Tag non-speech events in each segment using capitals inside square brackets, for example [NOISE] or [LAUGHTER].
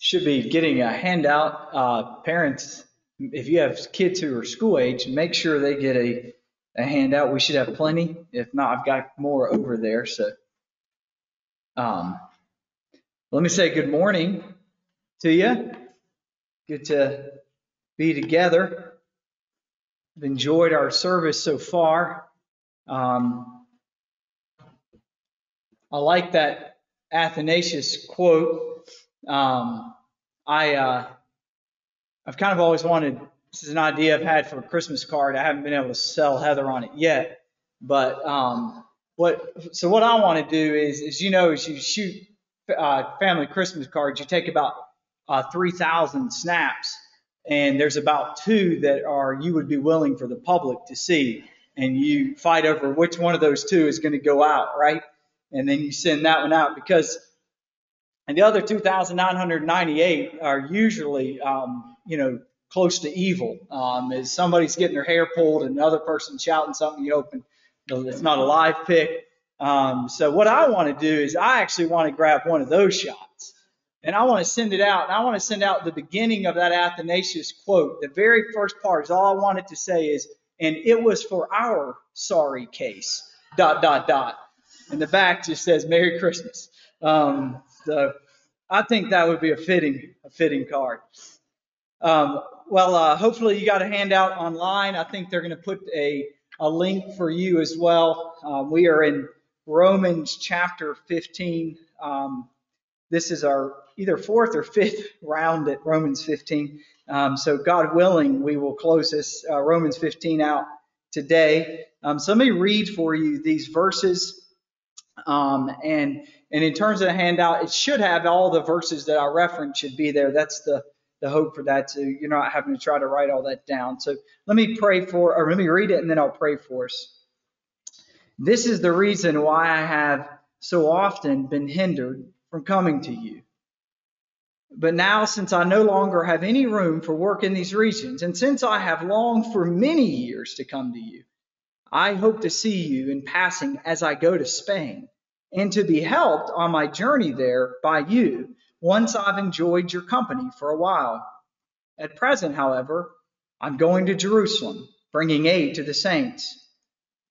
should be getting a handout. Uh, parents, if you have kids who are school age, make sure they get a, a handout. We should have plenty. If not, I've got more over there. So, um, let me say good morning to you. Good to be together. I've enjoyed our service so far. Um, I like that Athanasius quote. Um, I, uh, I've kind of always wanted, this is an idea I've had for a Christmas card. I haven't been able to sell Heather on it yet. But um, what, so what I want to do is, is you know, as you shoot uh, family Christmas cards, you take about uh, 3,000 snaps, and there's about two that are you would be willing for the public to see, and you fight over which one of those two is going to go out, right? And then you send that one out because, and the other 2,998 are usually, um, you know, close to evil. Um, is somebody's getting their hair pulled and another person shouting something, you open, it's not a live pick. Um, so what I want to do is I actually want to grab one of those shots and I want to send it out. And I want to send out the beginning of that Athanasius quote. The very first part is all I wanted to say is, and it was for our sorry case, dot, dot, dot. And the back just says Merry Christmas. Um, so I think that would be a fitting, a fitting card. Um, well, uh, hopefully you got a handout online. I think they're going to put a, a link for you as well. Um, we are in Romans chapter 15. Um, this is our either fourth or fifth round at Romans 15. Um, so, God willing, we will close this uh, Romans 15 out today. Um, so, let me read for you these verses. Um, and and in terms of the handout, it should have all the verses that I referenced should be there. That's the the hope for that. So you're not having to try to write all that down. So let me pray for, or let me read it, and then I'll pray for us. This is the reason why I have so often been hindered from coming to you. But now, since I no longer have any room for work in these regions, and since I have longed for many years to come to you, I hope to see you in passing as I go to Spain, and to be helped on my journey there by you once I've enjoyed your company for a while. At present, however, I'm going to Jerusalem, bringing aid to the saints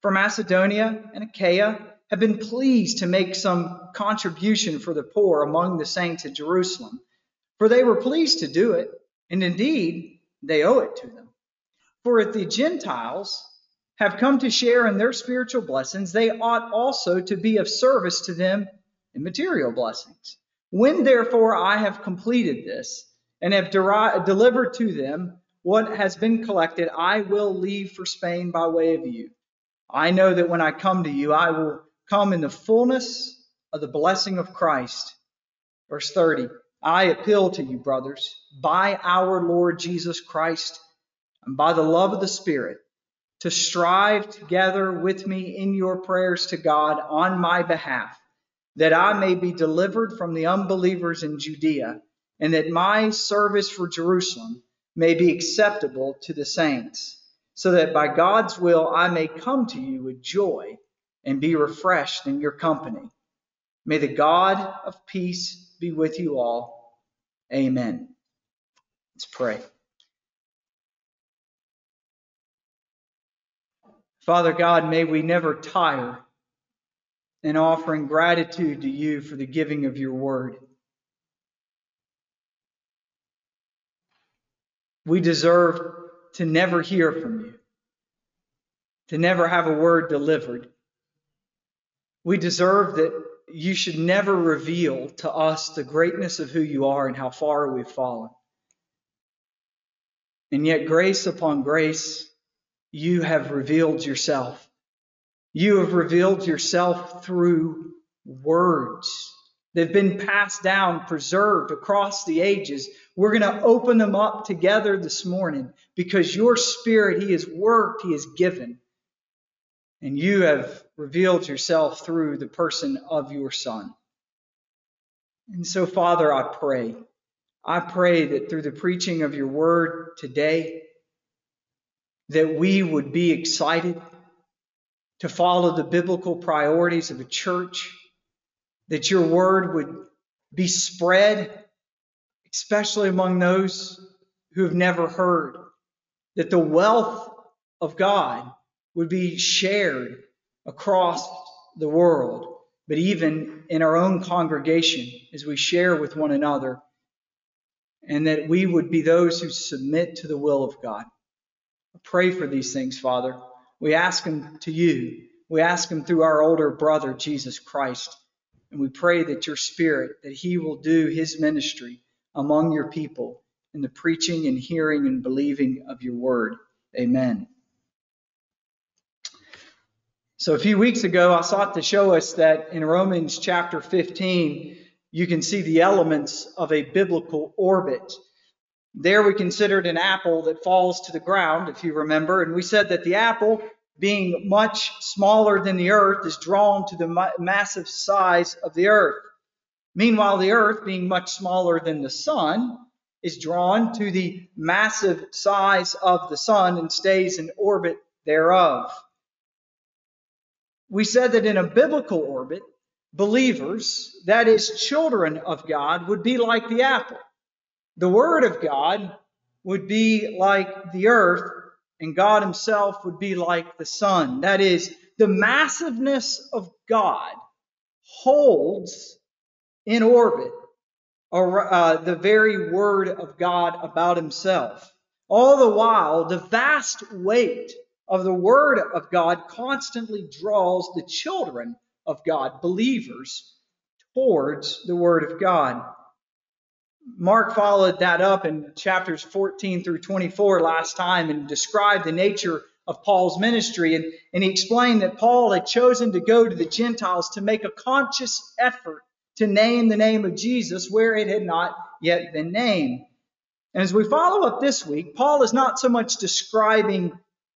for Macedonia and Achaia have been pleased to make some contribution for the poor among the saints at Jerusalem, for they were pleased to do it, and indeed they owe it to them. For if the Gentiles have come to share in their spiritual blessings, they ought also to be of service to them in material blessings. When therefore I have completed this and have deri- delivered to them what has been collected, I will leave for Spain by way of you I know that when I come to you, I will come in the fullness of the blessing of Christ. Verse 30 I appeal to you, brothers, by our Lord Jesus Christ and by the love of the Spirit, to strive together with me in your prayers to God on my behalf, that I may be delivered from the unbelievers in Judea, and that my service for Jerusalem may be acceptable to the saints so that by God's will I may come to you with joy and be refreshed in your company. May the God of peace be with you all. Amen. Let's pray. Father God, may we never tire in offering gratitude to you for the giving of your word. We deserve to never hear from you, to never have a word delivered. We deserve that you should never reveal to us the greatness of who you are and how far we've fallen. And yet, grace upon grace, you have revealed yourself. You have revealed yourself through words. They've been passed down, preserved across the ages. We're going to open them up together this morning because your spirit, He has worked, He has given. And you have revealed yourself through the person of your Son. And so, Father, I pray. I pray that through the preaching of your word today, that we would be excited to follow the biblical priorities of a church that your word would be spread especially among those who have never heard, that the wealth of God would be shared across the world, but even in our own congregation as we share with one another, and that we would be those who submit to the will of God. Pray for these things, Father. We ask them to you. We ask them through our older brother, Jesus Christ. And we pray that your Spirit, that He will do His ministry among your people in the preaching and hearing and believing of your word. Amen. So a few weeks ago, I sought to show us that in Romans chapter 15, you can see the elements of a biblical orbit. There we considered an apple that falls to the ground, if you remember, and we said that the apple, being much smaller than the earth, is drawn to the massive size of the earth. Meanwhile, the earth, being much smaller than the sun, is drawn to the massive size of the sun and stays in orbit thereof. We said that in a biblical orbit, believers, that is, children of God, would be like the apple. The Word of God would be like the earth, and God Himself would be like the sun. That is, the massiveness of God holds in orbit uh, the very Word of God about Himself. All the while, the vast weight of the Word of God constantly draws the children of God, believers, towards the Word of God. Mark followed that up in chapters 14 through 24 last time and described the nature of Paul's ministry. And, and he explained that Paul had chosen to go to the Gentiles to make a conscious effort to name the name of Jesus where it had not yet been named. And as we follow up this week, Paul is not so much describing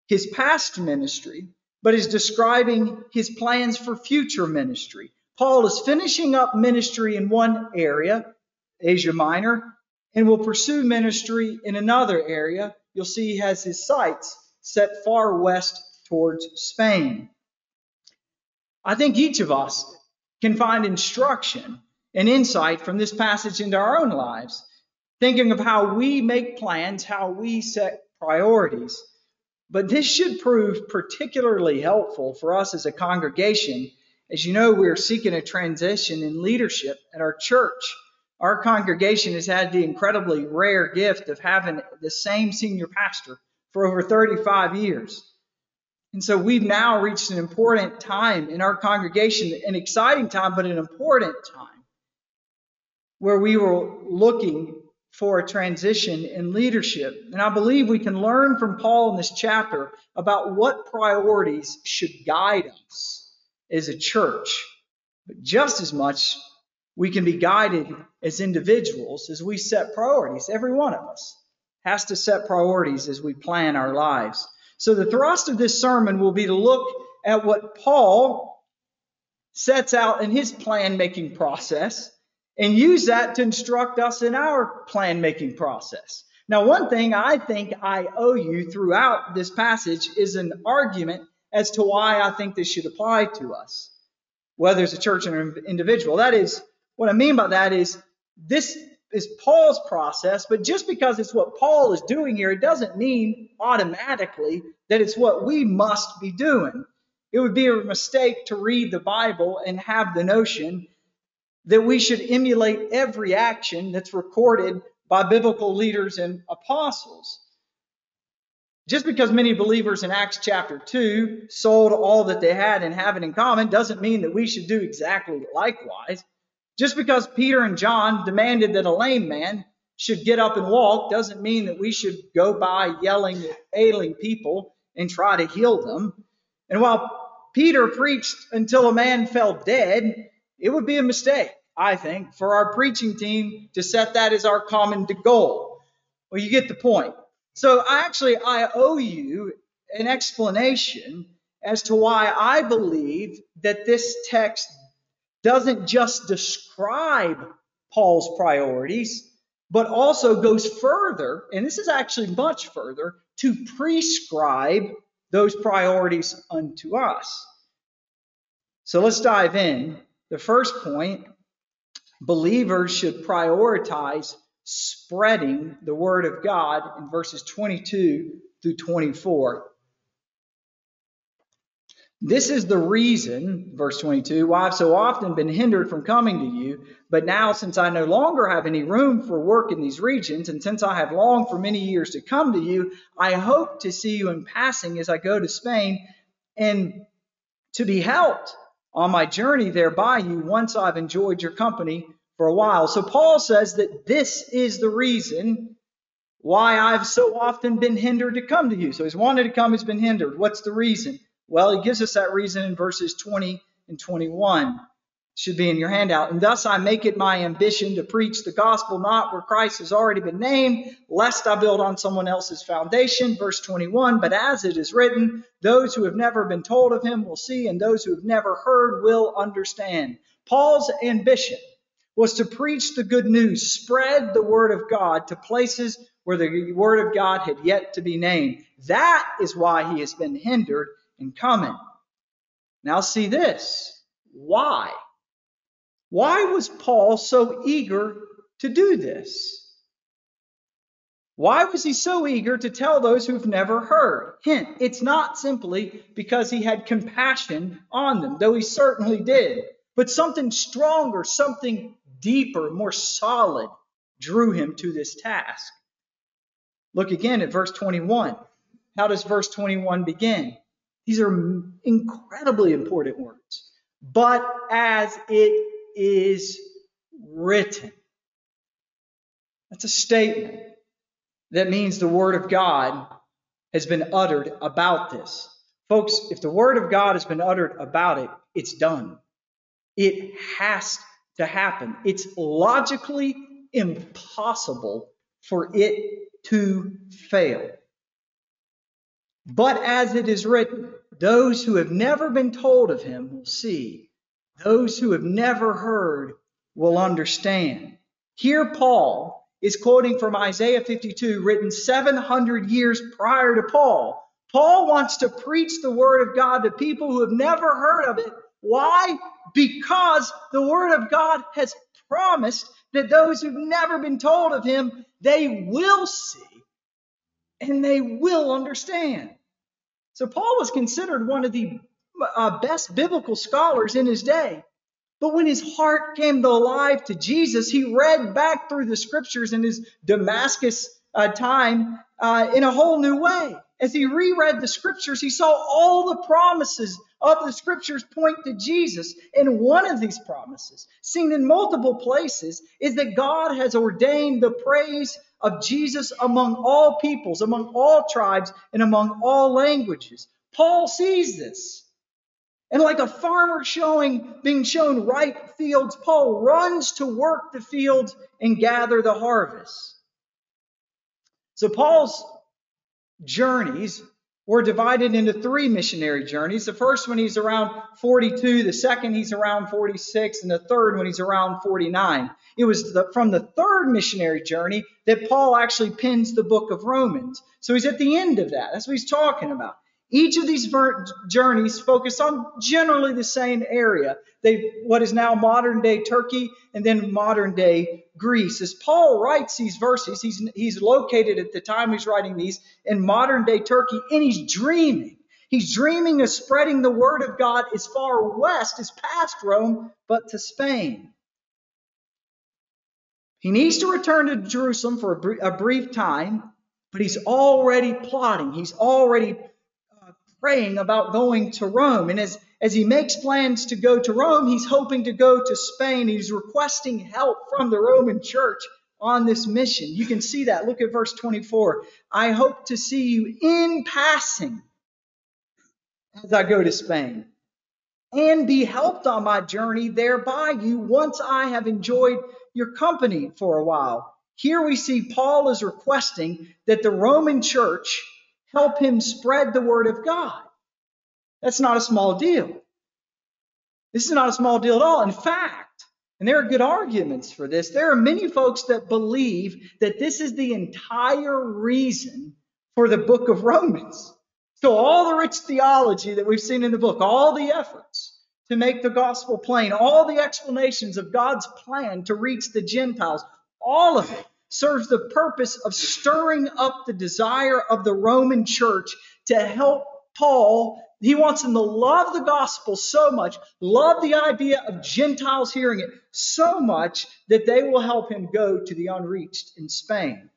his past ministry, but is describing his plans for future ministry. Paul is finishing up ministry in one area, Asia Minor, and will pursue ministry in another area. You'll see he has his sights set far west towards Spain. I think each of us can find instruction and insight from this passage into our own lives, thinking of how we make plans, how we set priorities. But this should prove particularly helpful for us as a congregation. As you know, we're seeking a transition in leadership at our church. Our congregation has had the incredibly rare gift of having the same senior pastor for over 35 years. And so we've now reached an important time in our congregation, an exciting time, but an important time, where we were looking for a transition in leadership. And I believe we can learn from Paul in this chapter about what priorities should guide us as a church. But just as much, we can be guided as individuals as we set priorities. Every one of us has to set priorities as we plan our lives. So the thrust of this sermon will be to look at what Paul sets out in his plan making process and use that to instruct us in our plan making process. Now, one thing I think I owe you throughout this passage is an argument as to why I think this should apply to us, whether it's a church or an individual. That is, what I mean by that is this is Paul's process, but just because it's what Paul is doing here, it doesn't mean automatically that it's what we must be doing. It would be a mistake to read the Bible and have the notion that we should emulate every action that's recorded by biblical leaders and apostles. Just because many believers in Acts chapter 2 sold all that they had and have it in common doesn't mean that we should do exactly likewise. Just because Peter and John demanded that a lame man should get up and walk doesn't mean that we should go by yelling at ailing people and try to heal them. And while Peter preached until a man fell dead, it would be a mistake, I think, for our preaching team to set that as our common goal. Well, you get the point. So actually, I owe you an explanation as to why I believe that this text doesn't just describe Paul's priorities, but also goes further, and this is actually much further, to prescribe those priorities unto us. So let's dive in. The first point believers should prioritize spreading the word of God in verses 22 through 24. This is the reason, verse 22, why I've so often been hindered from coming to you. But now, since I no longer have any room for work in these regions, and since I have longed for many years to come to you, I hope to see you in passing as I go to Spain and to be helped on my journey there by you once I've enjoyed your company for a while. So Paul says that this is the reason why I've so often been hindered to come to you. So he's wanted to come, he's been hindered. What's the reason? Well, he gives us that reason in verses 20 and 21. It should be in your handout. And thus I make it my ambition to preach the gospel not where Christ has already been named, lest I build on someone else's foundation. Verse 21 But as it is written, those who have never been told of him will see, and those who have never heard will understand. Paul's ambition was to preach the good news, spread the word of God to places where the word of God had yet to be named. That is why he has been hindered and coming. Now, see this. Why? Why was Paul so eager to do this? Why was he so eager to tell those who've never heard? Hint, it's not simply because he had compassion on them, though he certainly did, but something stronger, something deeper, more solid drew him to this task. Look again at verse 21. How does verse 21 begin? These are incredibly important words. But as it is written. That's a statement that means the Word of God has been uttered about this. Folks, if the Word of God has been uttered about it, it's done. It has to happen. It's logically impossible for it to fail. But as it is written, those who have never been told of him will see. Those who have never heard will understand. Here, Paul is quoting from Isaiah 52, written 700 years prior to Paul. Paul wants to preach the word of God to people who have never heard of it. Why? Because the word of God has promised that those who've never been told of him, they will see and they will understand. So Paul was considered one of the uh, best biblical scholars in his day. But when his heart came alive to Jesus, he read back through the scriptures in his Damascus uh, time uh, in a whole new way. As he reread the scriptures, he saw all the promises of the scriptures point to Jesus. And one of these promises, seen in multiple places, is that God has ordained the praise of Jesus among all peoples, among all tribes, and among all languages. Paul sees this. And like a farmer showing, being shown ripe fields, Paul runs to work the fields and gather the harvest. So Paul's journeys were divided into three missionary journeys. The first one he's around 42, the second he's around 46, and the third one he's around 49. It was the, from the third missionary journey that Paul actually pins the book of Romans. So he's at the end of that. That's what he's talking about. Each of these journeys focus on generally the same area. They, what is now modern day Turkey and then modern day Greece. As Paul writes these verses, he's, he's located at the time he's writing these in modern day Turkey and he's dreaming. He's dreaming of spreading the word of God as far west as past Rome, but to Spain. He needs to return to Jerusalem for a brief time, but he's already plotting. He's already uh, praying about going to Rome. And as, as he makes plans to go to Rome, he's hoping to go to Spain. He's requesting help from the Roman church on this mission. You can see that. Look at verse 24. I hope to see you in passing as I go to Spain and be helped on my journey there by you once I have enjoyed your company for a while. Here we see Paul is requesting that the Roman church help him spread the word of God. That's not a small deal. This is not a small deal at all. In fact, and there are good arguments for this, there are many folks that believe that this is the entire reason for the book of Romans. So, all the rich theology that we've seen in the book, all the efforts to make the gospel plain, all the explanations of God's plan to reach the Gentiles, all of it serves the purpose of stirring up the desire of the Roman church to help Paul. He wants them to love the gospel so much, love the idea of Gentiles hearing it so much that they will help him go to the unreached in Spain.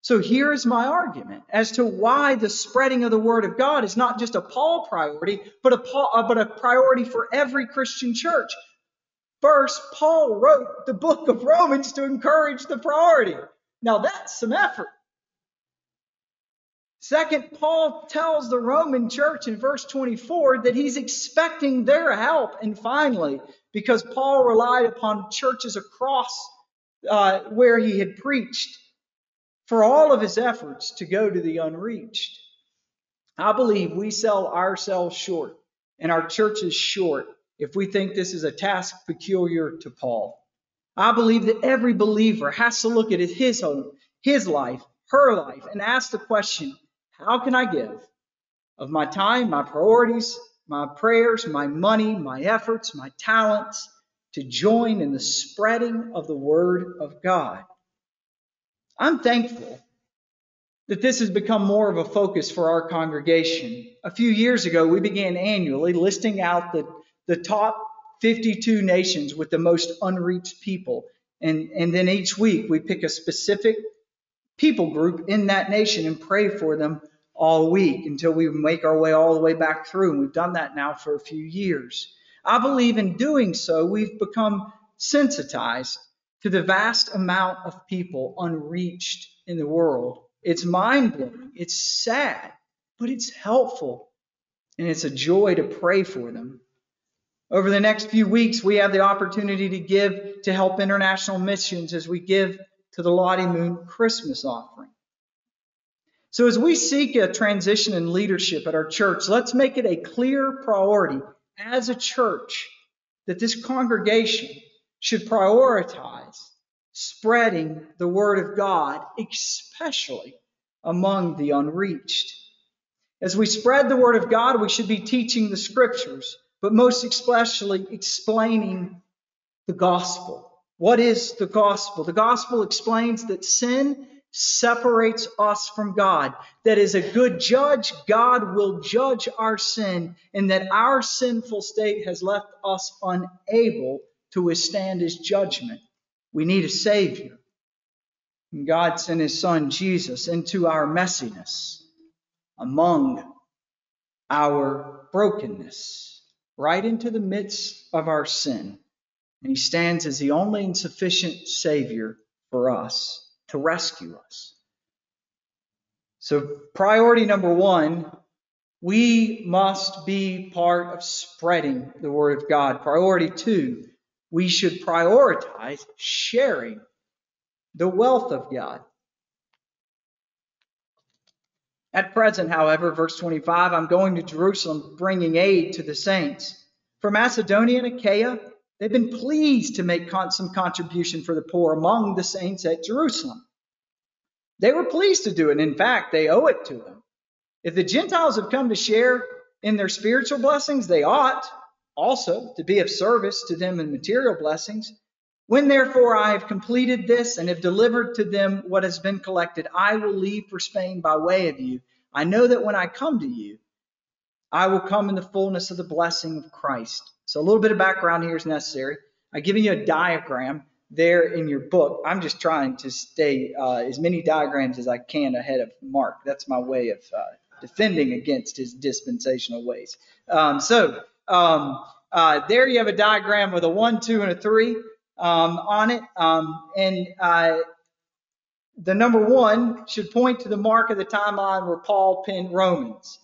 So here is my argument as to why the spreading of the word of God is not just a Paul priority, but a, Paul, uh, but a priority for every Christian church. First, Paul wrote the book of Romans to encourage the priority. Now that's some effort. Second, Paul tells the Roman church in verse 24 that he's expecting their help. And finally, because Paul relied upon churches across uh, where he had preached, for all of his efforts to go to the unreached. I believe we sell ourselves short and our churches short if we think this is a task peculiar to Paul. I believe that every believer has to look at his own, his life, her life, and ask the question, how can I give of my time, my priorities, my prayers, my money, my efforts, my talents to join in the spreading of the word of God? I'm thankful that this has become more of a focus for our congregation. A few years ago, we began annually listing out the, the top 52 nations with the most unreached people. And, and then each week, we pick a specific people group in that nation and pray for them all week until we make our way all the way back through. And we've done that now for a few years. I believe in doing so, we've become sensitized to the vast amount of people unreached in the world. It's mind blowing, it's sad, but it's helpful, and it's a joy to pray for them. Over the next few weeks, we have the opportunity to give to help international missions as we give to the Lottie Moon Christmas offering. So, as we seek a transition in leadership at our church, let's make it a clear priority as a church that this congregation should prioritize spreading the Word of God, especially among the unreached. As we spread the Word of God, we should be teaching the Scriptures, but most especially explaining the gospel. What is the gospel? The gospel explains that sin separates us from God. That is a good judge. God will judge our sin, and that our sinful state has left us unable to withstand his judgment. We need a Savior. And God sent his Son Jesus into our messiness, among our brokenness, right into the midst of our sin. And he stands as the only and sufficient Savior for us to rescue us. So, priority number one, we must be part of spreading the Word of God. Priority two, we should prioritize sharing the wealth of God. At present, however, verse 25, I'm going to Jerusalem bringing aid to the saints. For Macedonia and Achaia, they've been pleased to make some contribution for the poor among the saints at Jerusalem. They were pleased to do it. In fact, they owe it to them. If the Gentiles have come to share in their spiritual blessings, they ought also to be of service to them in material blessings. When therefore I have completed this and have delivered to them what has been collected, I will leave for Spain by way of you. I know that when I come to you, I will come in the fullness of the blessing of Christ. So a little bit of background here is necessary. I've given you a diagram there in your book. I'm just trying to stay uh, as many diagrams as I can ahead of Mark. That's my way of uh, defending against his dispensational ways. Um, so um, uh, there you have a diagram with a one, two, and a three um, on it. Um, and uh, the number one should point to the mark of the timeline where Paul penned Romans.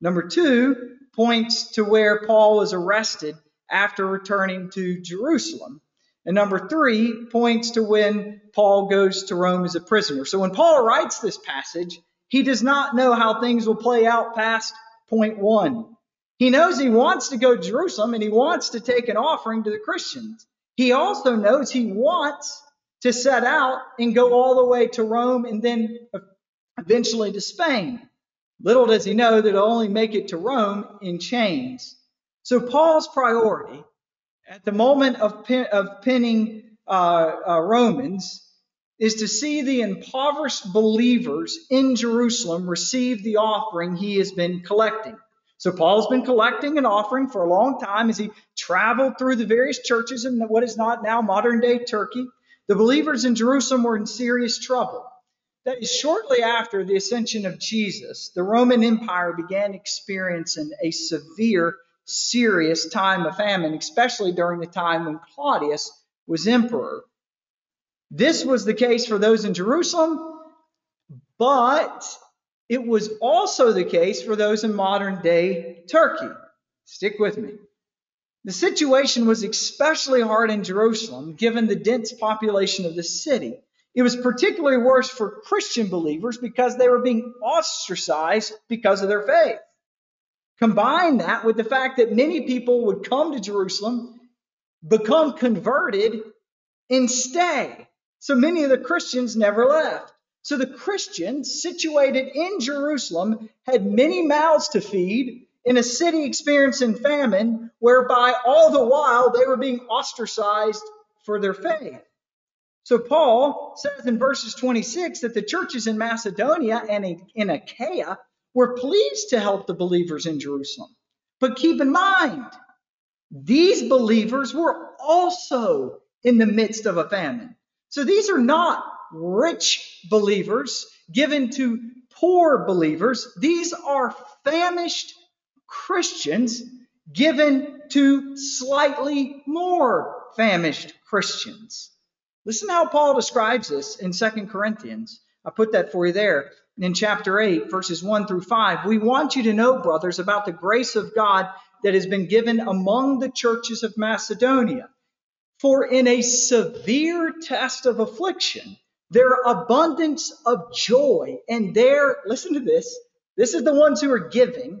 Number two points to where Paul was arrested after returning to Jerusalem. And number three points to when Paul goes to Rome as a prisoner. So when Paul writes this passage, he does not know how things will play out past point one. He knows he wants to go to Jerusalem and he wants to take an offering to the Christians. He also knows he wants to set out and go all the way to Rome and then eventually to Spain. Little does he know that he'll only make it to Rome in chains. So Paul's priority at the moment of, of penning uh, uh, Romans is to see the impoverished believers in Jerusalem receive the offering he has been collecting. So Paul's been collecting an offering for a long time as he traveled through the various churches in what is not now modern day Turkey. The believers in Jerusalem were in serious trouble. That is, shortly after the ascension of Jesus, the Roman Empire began experiencing a severe, serious time of famine, especially during the time when Claudius was emperor. This was the case for those in Jerusalem, but it was also the case for those in modern day Turkey. Stick with me. The situation was especially hard in Jerusalem given the dense population of the city. It was particularly worse for Christian believers because they were being ostracized because of their faith. Combine that with the fact that many people would come to Jerusalem, become converted, and stay. So many of the Christians never left. So the Christians situated in Jerusalem had many mouths to feed in a city experiencing famine, whereby all the while they were being ostracized for their faith. So Paul says in verses 26 that the churches in Macedonia and in Achaia were pleased to help the believers in Jerusalem. But keep in mind, these believers were also in the midst of a famine. So these are not rich believers given to poor believers. These are famished Christians given to slightly more famished Christians. Listen to how Paul describes this in 2 Corinthians. I put that for you there in chapter 8, verses 1 through 5. We want you to know, brothers, about the grace of God that has been given among the churches of Macedonia. For in a severe test of affliction, their abundance of joy and their, listen to this, this is the ones who are giving,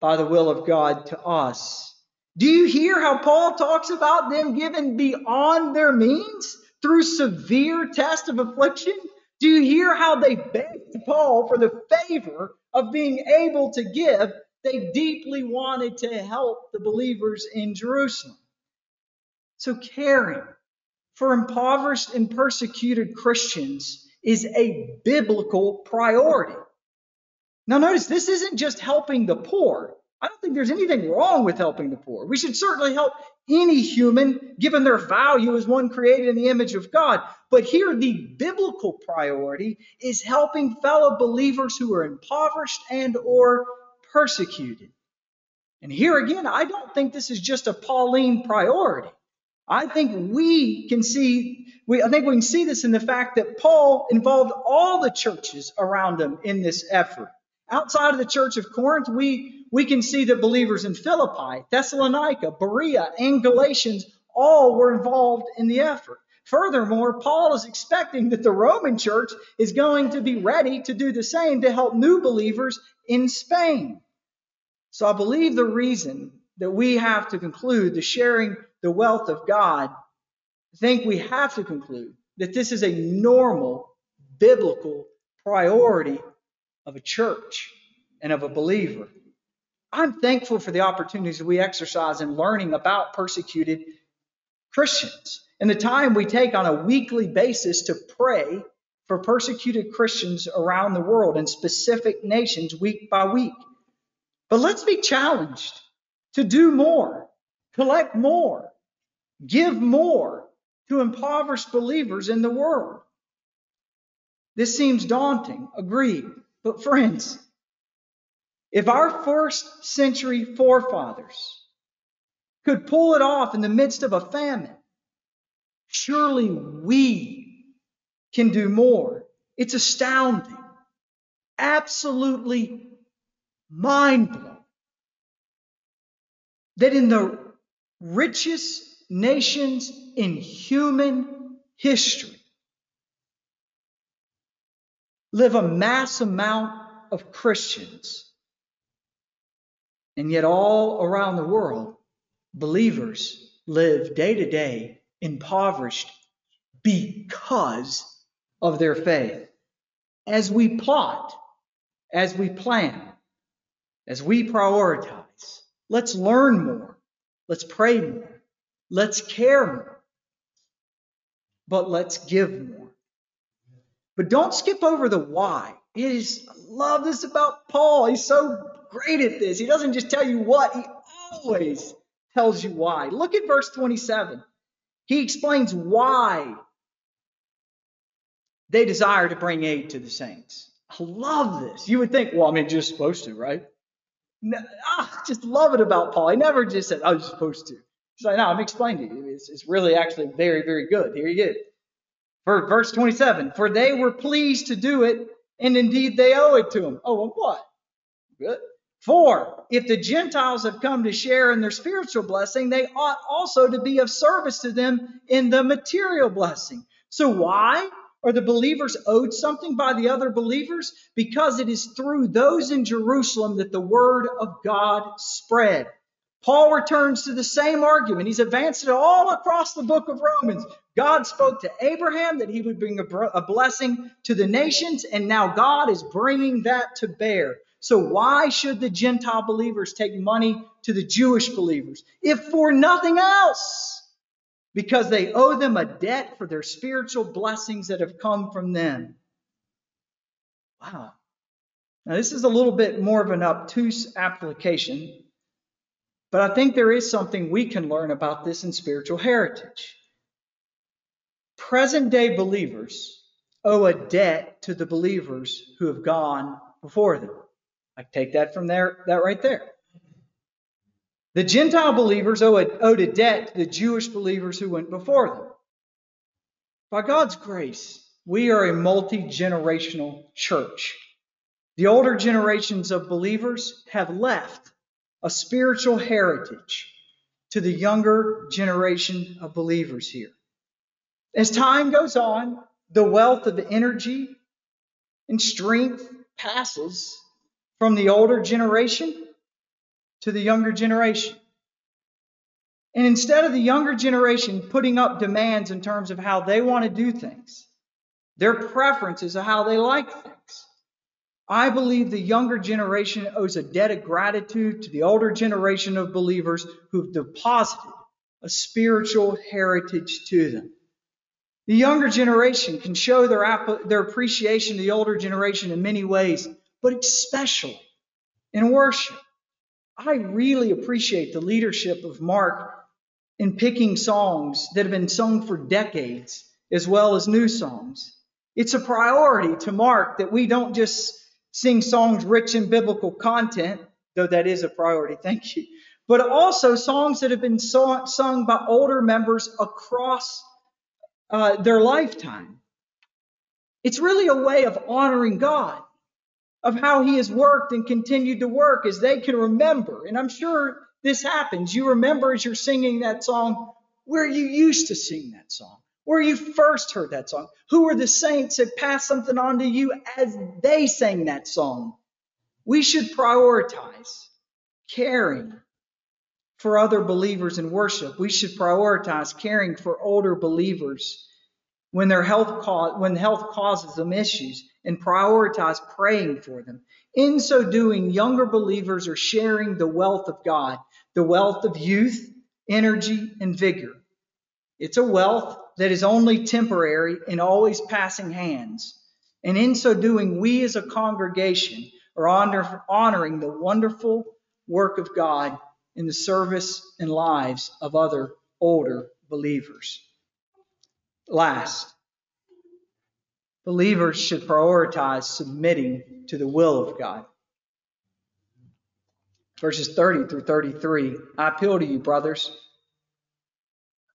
by the will of God to us. Do you hear how Paul talks about them giving beyond their means through severe test of affliction? Do you hear how they begged Paul for the favor of being able to give they deeply wanted to help the believers in Jerusalem. So, caring for impoverished and persecuted Christians is a biblical priority. Now, notice this isn't just helping the poor. I don't think there's anything wrong with helping the poor. We should certainly help any human given their value as one created in the image of God. But here, the biblical priority is helping fellow believers who are impoverished and or persecuted. And here again, I don't think this is just a Pauline priority. I think we can see, we, I think we can see this in the fact that Paul involved all the churches around him in this effort. Outside of the church of Corinth, we, we can see that believers in Philippi, Thessalonica, Berea, and Galatians all were involved in the effort. Furthermore, Paul is expecting that the Roman church is going to be ready to do the same to help new believers in Spain. So I believe the reason that we have to conclude the sharing the wealth of God, I think we have to conclude that this is a normal biblical priority of a church and of a believer. I'm thankful for the opportunities we exercise in learning about persecuted Christians and the time we take on a weekly basis to pray for persecuted Christians around the world in specific nations week by week. But let's be challenged to do more, collect more, give more to impoverished believers in the world. This seems daunting, agreed. But friends, if our first century forefathers could pull it off in the midst of a famine, surely we can do more. It's astounding, absolutely mind blowing that in the richest nations in human history, live a mass amount of Christians. And yet, all around the world, believers live day to day impoverished because of their faith. As we plot, as we plan, as we prioritize, let's learn more, let's pray more, let's care more, but let's give more. But don't skip over the why. It I love this about Paul. He's so great at this. He doesn't just tell you what, he always tells you why. Look at verse 27. He explains why they desire to bring aid to the saints. I love this. You would think, well, I mean, just supposed to, right? No, ah, just love it about Paul. He never just said, I was supposed to. He's like, no, I'm explaining to you. It's, it's really actually very, very good. Here you go. For verse 27, for they were pleased to do it, and indeed they owe it to him. Oh, well, what? Good. For if the Gentiles have come to share in their spiritual blessing, they ought also to be of service to them in the material blessing. So why are the believers owed something by the other believers? Because it is through those in Jerusalem that the word of God spread. Paul returns to the same argument. He's advanced it all across the book of Romans. God spoke to Abraham that he would bring a, blessing to the nations, and now God is bringing that to bear. So, why should the Gentile believers take money to the Jewish believers, if for nothing else? Because they owe them a debt for their spiritual blessings that have come from them. Wow. Now, this is a little bit more of an obtuse application, but I think there is something we can learn about this in spiritual heritage. Present day believers owe a debt to the believers who have gone before them. I take that from there, that right there. The Gentile believers owed a debt to the Jewish believers who went before them. By God's grace, we are a multi generational church. The older generations of believers have left a spiritual heritage to the younger generation of believers here. As time goes on, the wealth of energy and strength passes from the older generation to the younger generation. And instead of the younger generation putting up demands in terms of how they want to do things, their preferences of how they like things, I believe the younger generation owes a debt of gratitude to the older generation of believers who've deposited a spiritual heritage to them. The younger generation can show their, their appreciation to the older generation in many ways but especially in worship. I really appreciate the leadership of Mark in picking songs that have been sung for decades as well as new songs. It's a priority to Mark that we don't just sing songs rich in biblical content, though that is a priority, [LAUGHS] thank you, but also songs that have been sung by older members across uh, their lifetime. It's really a way of honoring God of how he has worked and continued to work as they can remember. And I'm sure this happens. You remember as you're singing that song where you used to sing that song, where you first heard that song. Who were the saints that passed something on to you as they sang that song? We should prioritize caring for other believers in worship. We should prioritize caring for older believers when their health ca- when health causes them issues and prioritize praying for them. In so doing, younger believers are sharing the wealth of God, the wealth of youth, energy, and vigor. It's a wealth that is only temporary and always passing hands. And in so doing, we as a congregation are honor, honoring the wonderful work of God in the service and lives of other older believers. Last, believers should prioritize submitting to the will of God. Verses 30 through 33 I appeal to you, brothers,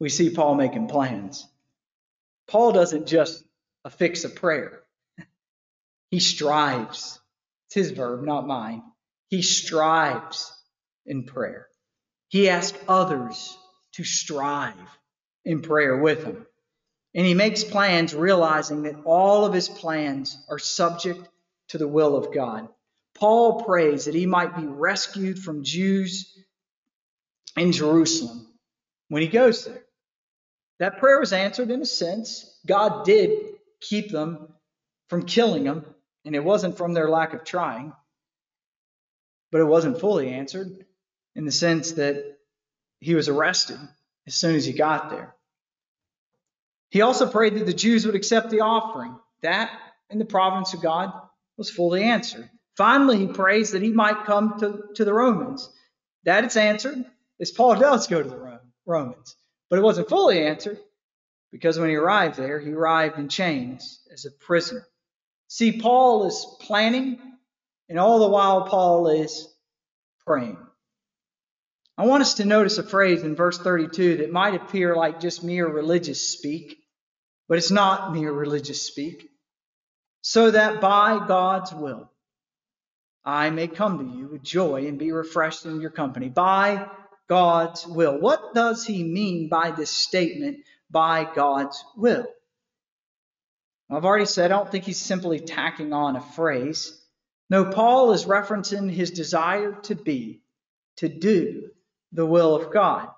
we see Paul making plans. Paul doesn't just affix a prayer, [LAUGHS] he strives. It's his verb, not mine. He strives in prayer. He asks others to strive in prayer with him. And he makes plans realizing that all of his plans are subject to the will of God. Paul prays that he might be rescued from Jews in Jerusalem when he goes there. That prayer was answered in a sense. God did keep them from killing him, and it wasn't from their lack of trying. But it wasn't fully answered in the sense that he was arrested as soon as he got there. He also prayed that the Jews would accept the offering. That, in the providence of God, was fully answered. Finally, he prays that he might come to, to the Romans. That it's answered, as Paul does go to the Romans. But it wasn't fully answered because when he arrived there, he arrived in chains as a prisoner. See, Paul is planning, and all the while, Paul is praying. I want us to notice a phrase in verse 32 that might appear like just mere religious speak, but it's not mere religious speak. So that by God's will, I may come to you with joy and be refreshed in your company. By God's will. What does he mean by this statement, by God's will? I've already said I don't think he's simply tacking on a phrase. No, Paul is referencing his desire to be, to do, the will of God.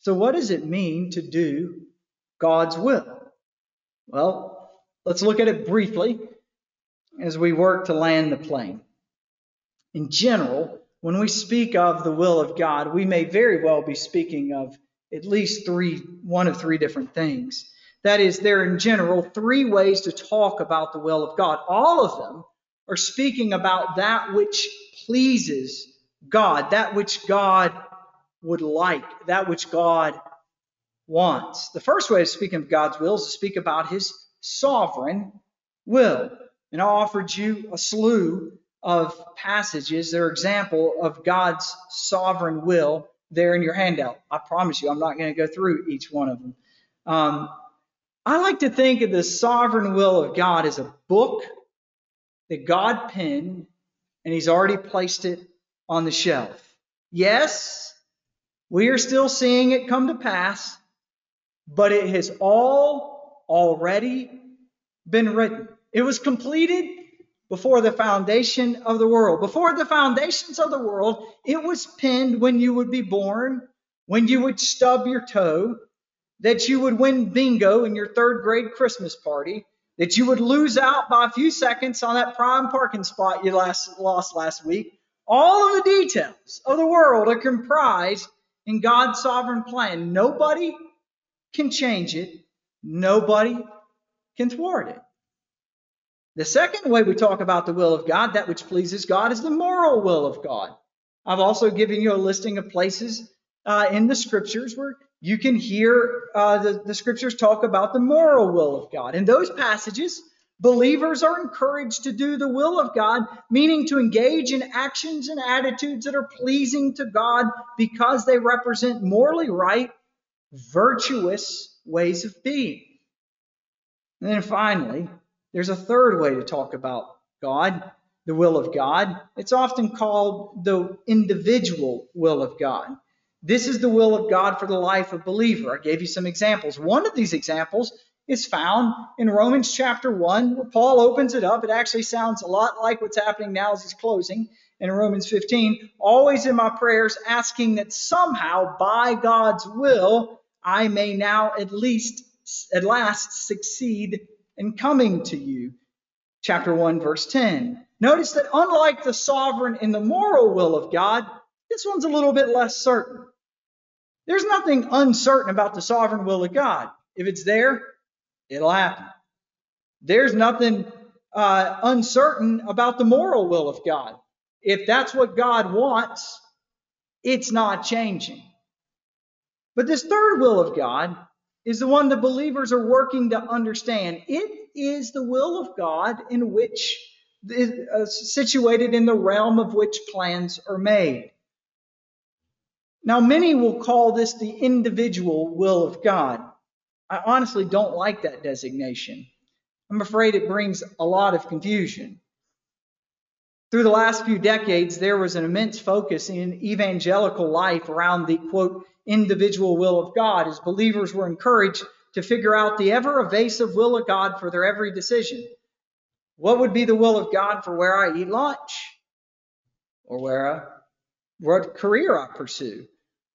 So, what does it mean to do God's will? Well, let's look at it briefly as we work to land the plane. In general, when we speak of the will of God, we may very well be speaking of at least three, one of three different things. That is, there are in general three ways to talk about the will of God. All of them are speaking about that which pleases God, that which God would like, that which God wants. The first way of speaking of God's will is to speak about his sovereign will. And I offered you a slew of passages that are example of God's sovereign will there in your handout. I promise you, I'm not going to go through each one of them. Um, I like to think of the sovereign will of God as a book that God penned and He's already placed it on the shelf. Yes, we are still seeing it come to pass, but it has all already been written. It was completed before the foundation of the world. Before the foundations of the world, it was penned when you would be born, when you would stub your toe, that you would win bingo in your third grade Christmas party, that you would lose out by a few seconds on that prime parking spot you last, lost last week. All of the details of the world are comprised in God's sovereign plan. Nobody can change it, nobody can thwart it. The second way we talk about the will of God, that which pleases God, is the moral will of God. I've also given you a listing of places uh, in the scriptures where you can hear uh, the, the scriptures talk about the moral will of God. In those passages, Believers are encouraged to do the will of God, meaning to engage in actions and attitudes that are pleasing to God because they represent morally right, virtuous ways of being. And then finally, there's a third way to talk about God, the will of God. It's often called the individual will of God. This is the will of God for the life of believer. I gave you some examples. One of these examples is found in Romans chapter 1, where Paul opens it up. It actually sounds a lot like what's happening now as he's closing in Romans 15. Always in my prayers, asking that somehow, by God's will, I may now at least, at last, succeed in coming to you. Chapter 1, verse 10. Notice that unlike the sovereign and the moral will of God, this one's a little bit less certain. There's nothing uncertain about the sovereign will of God. If it's there, It'll happen. There's nothing uh, uncertain about the moral will of God. If that's what God wants, it's not changing. But this third will of God is the one the believers are working to understand. It is the will of God in which is uh, situated in the realm of which plans are made. Now, many will call this the individual will of God. I honestly don't like that designation. I'm afraid it brings a lot of confusion. Through the last few decades, there was an immense focus in evangelical life around the quote, individual will of God, as believers were encouraged to figure out the ever evasive will of God for their every decision. What would be the will of God for where I eat lunch? Or where I, what career I pursue?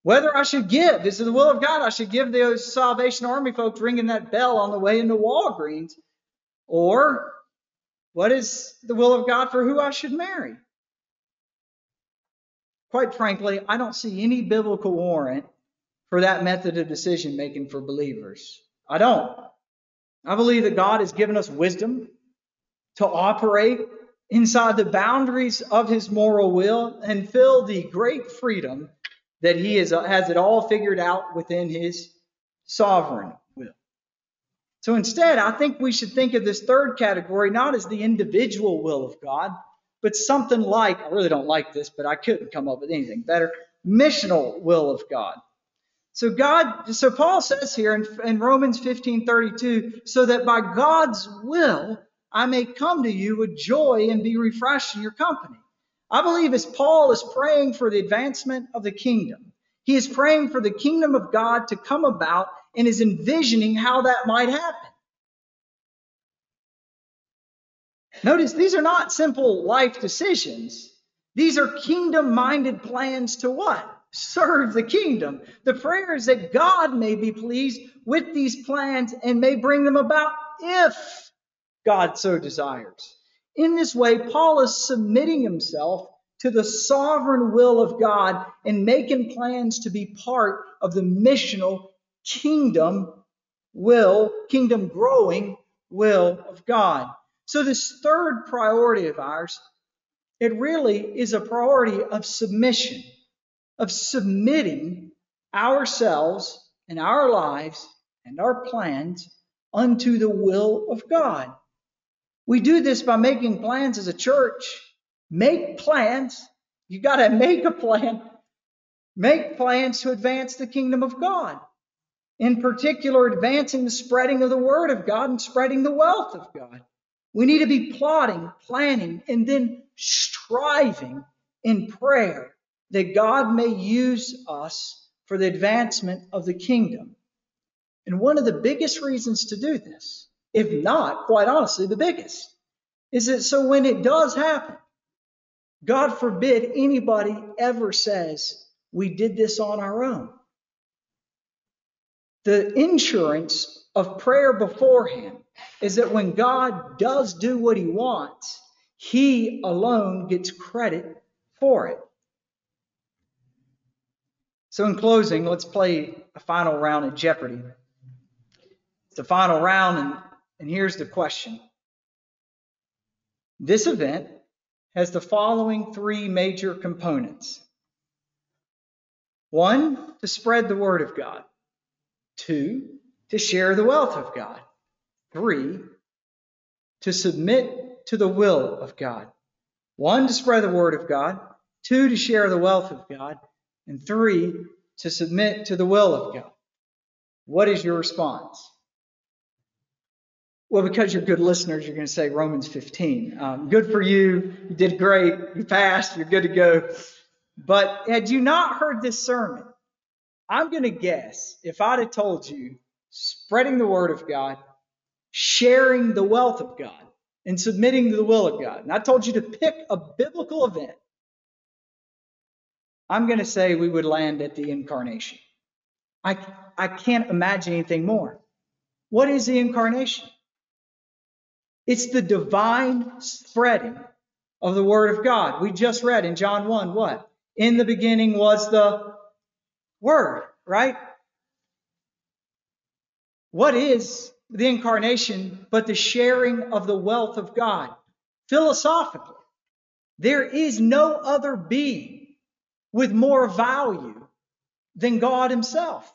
Whether I should give. Is it the will of God I should give those Salvation Army folks ringing that bell on the way into Walgreens? Or what is the will of God for who I should marry? Quite frankly, I don't see any biblical warrant for that method of decision making for believers. I don't. I believe that God has given us wisdom to operate inside the boundaries of his moral will and feel the great freedom that he is, has it all figured out within his sovereign will. So instead, I think we should think of this third category not as the individual will of God, but something like, I really don't like this, but I couldn't come up with anything better, missional will of God. So God, so Paul says here in, in Romans 15, 32, so that by God's will I may come to you with joy and be refreshed in your company. I believe as Paul is praying for the advancement of the kingdom, he is praying for the kingdom of God to come about and is envisioning how that might happen. Notice these are not simple life decisions. These are kingdom minded plans to what? Serve the kingdom. The prayer is that God may be pleased with these plans and may bring them about if God so desires. In this way, Paul is submitting himself to the sovereign will of God and making plans to be part of the missional kingdom will, kingdom growing will of God. So, this third priority of ours, it really is a priority of submission of submitting ourselves and our lives and our plans unto the will of God. We do this by making plans as a church. Make plans. You got to [LAUGHS] make a plan. Make plans to advance the kingdom of God. In particular, advancing the spreading of the word of God and spreading the wealth of God. We need to be plotting, planning, and then striving in prayer that God may use us for the advancement of the kingdom. And one of the biggest reasons to do this, if not, quite honestly, the biggest, is that so when it does happen, God forbid anybody ever says, we did this on our own. The insurance of prayer beforehand is that when God does do what he wants, he alone gets credit for it. So, in closing, let's play a final round of Jeopardy. It's the final round, and, and here's the question. This event has the following three major components one, to spread the word of God, two, to share the wealth of God, three, to submit to the will of God. One, to spread the word of God, two, to share the wealth of God, and three, to submit to the will of God. What is your response? Well, because you're good listeners, you're going to say Romans 15. Um, good for you. You did great. You passed. You're good to go. But had you not heard this sermon, I'm going to guess if I'd have told you spreading the word of God, sharing the wealth of God, and submitting to the will of God, and I told you to pick a biblical event I'm going to say we would land at the incarnation. I, I can't imagine anything more. What is the incarnation? It's the divine spreading of the Word of God. We just read in John 1 what? In the beginning was the Word, right? What is the incarnation but the sharing of the wealth of God? Philosophically, there is no other being with more value than God Himself.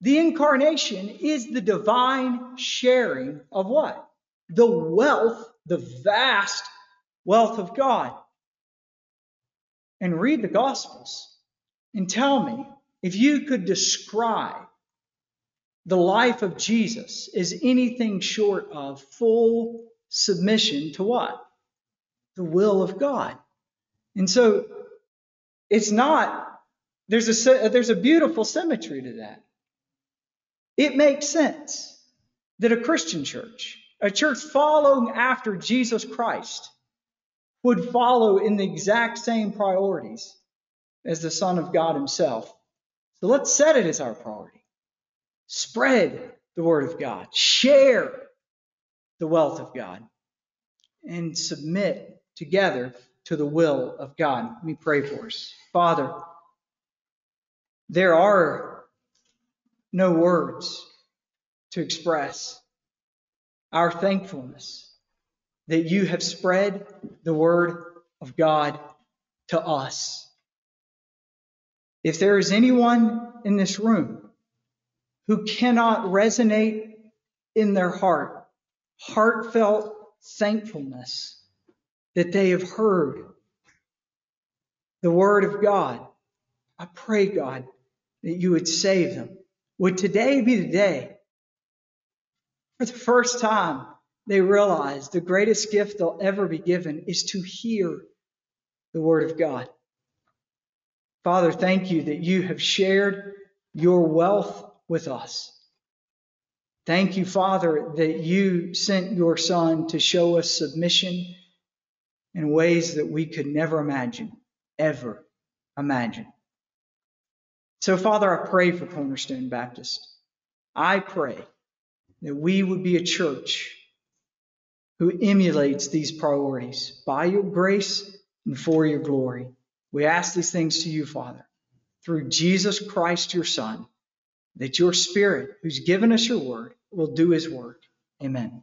The incarnation is the divine sharing of what? The wealth, the vast wealth of God. And read the Gospels and tell me if you could describe the life of Jesus as anything short of full submission to what? The will of God. And so it's not, there's a, there's a beautiful symmetry to that. It makes sense that a Christian church, a church following after Jesus Christ, would follow in the exact same priorities as the Son of God Himself. So let's set it as our priority. Spread the Word of God, share the wealth of God, and submit together to the will of God. Let me pray for us. Father, there are no words to express our thankfulness that you have spread the word of God to us. If there is anyone in this room who cannot resonate in their heart, heartfelt thankfulness that they have heard the word of God, I pray, God, that you would save them. Would today be the day for the first time they realize the greatest gift they'll ever be given is to hear the word of God. Father, thank you that you have shared your wealth with us. Thank you, Father, that you sent your Son to show us submission in ways that we could never imagine, ever imagine. So, Father, I pray for Cornerstone Baptist. I pray that we would be a church who emulates these priorities by your grace and for your glory. We ask these things to you, Father, through Jesus Christ, your Son, that your Spirit, who's given us your word, will do his work. Amen.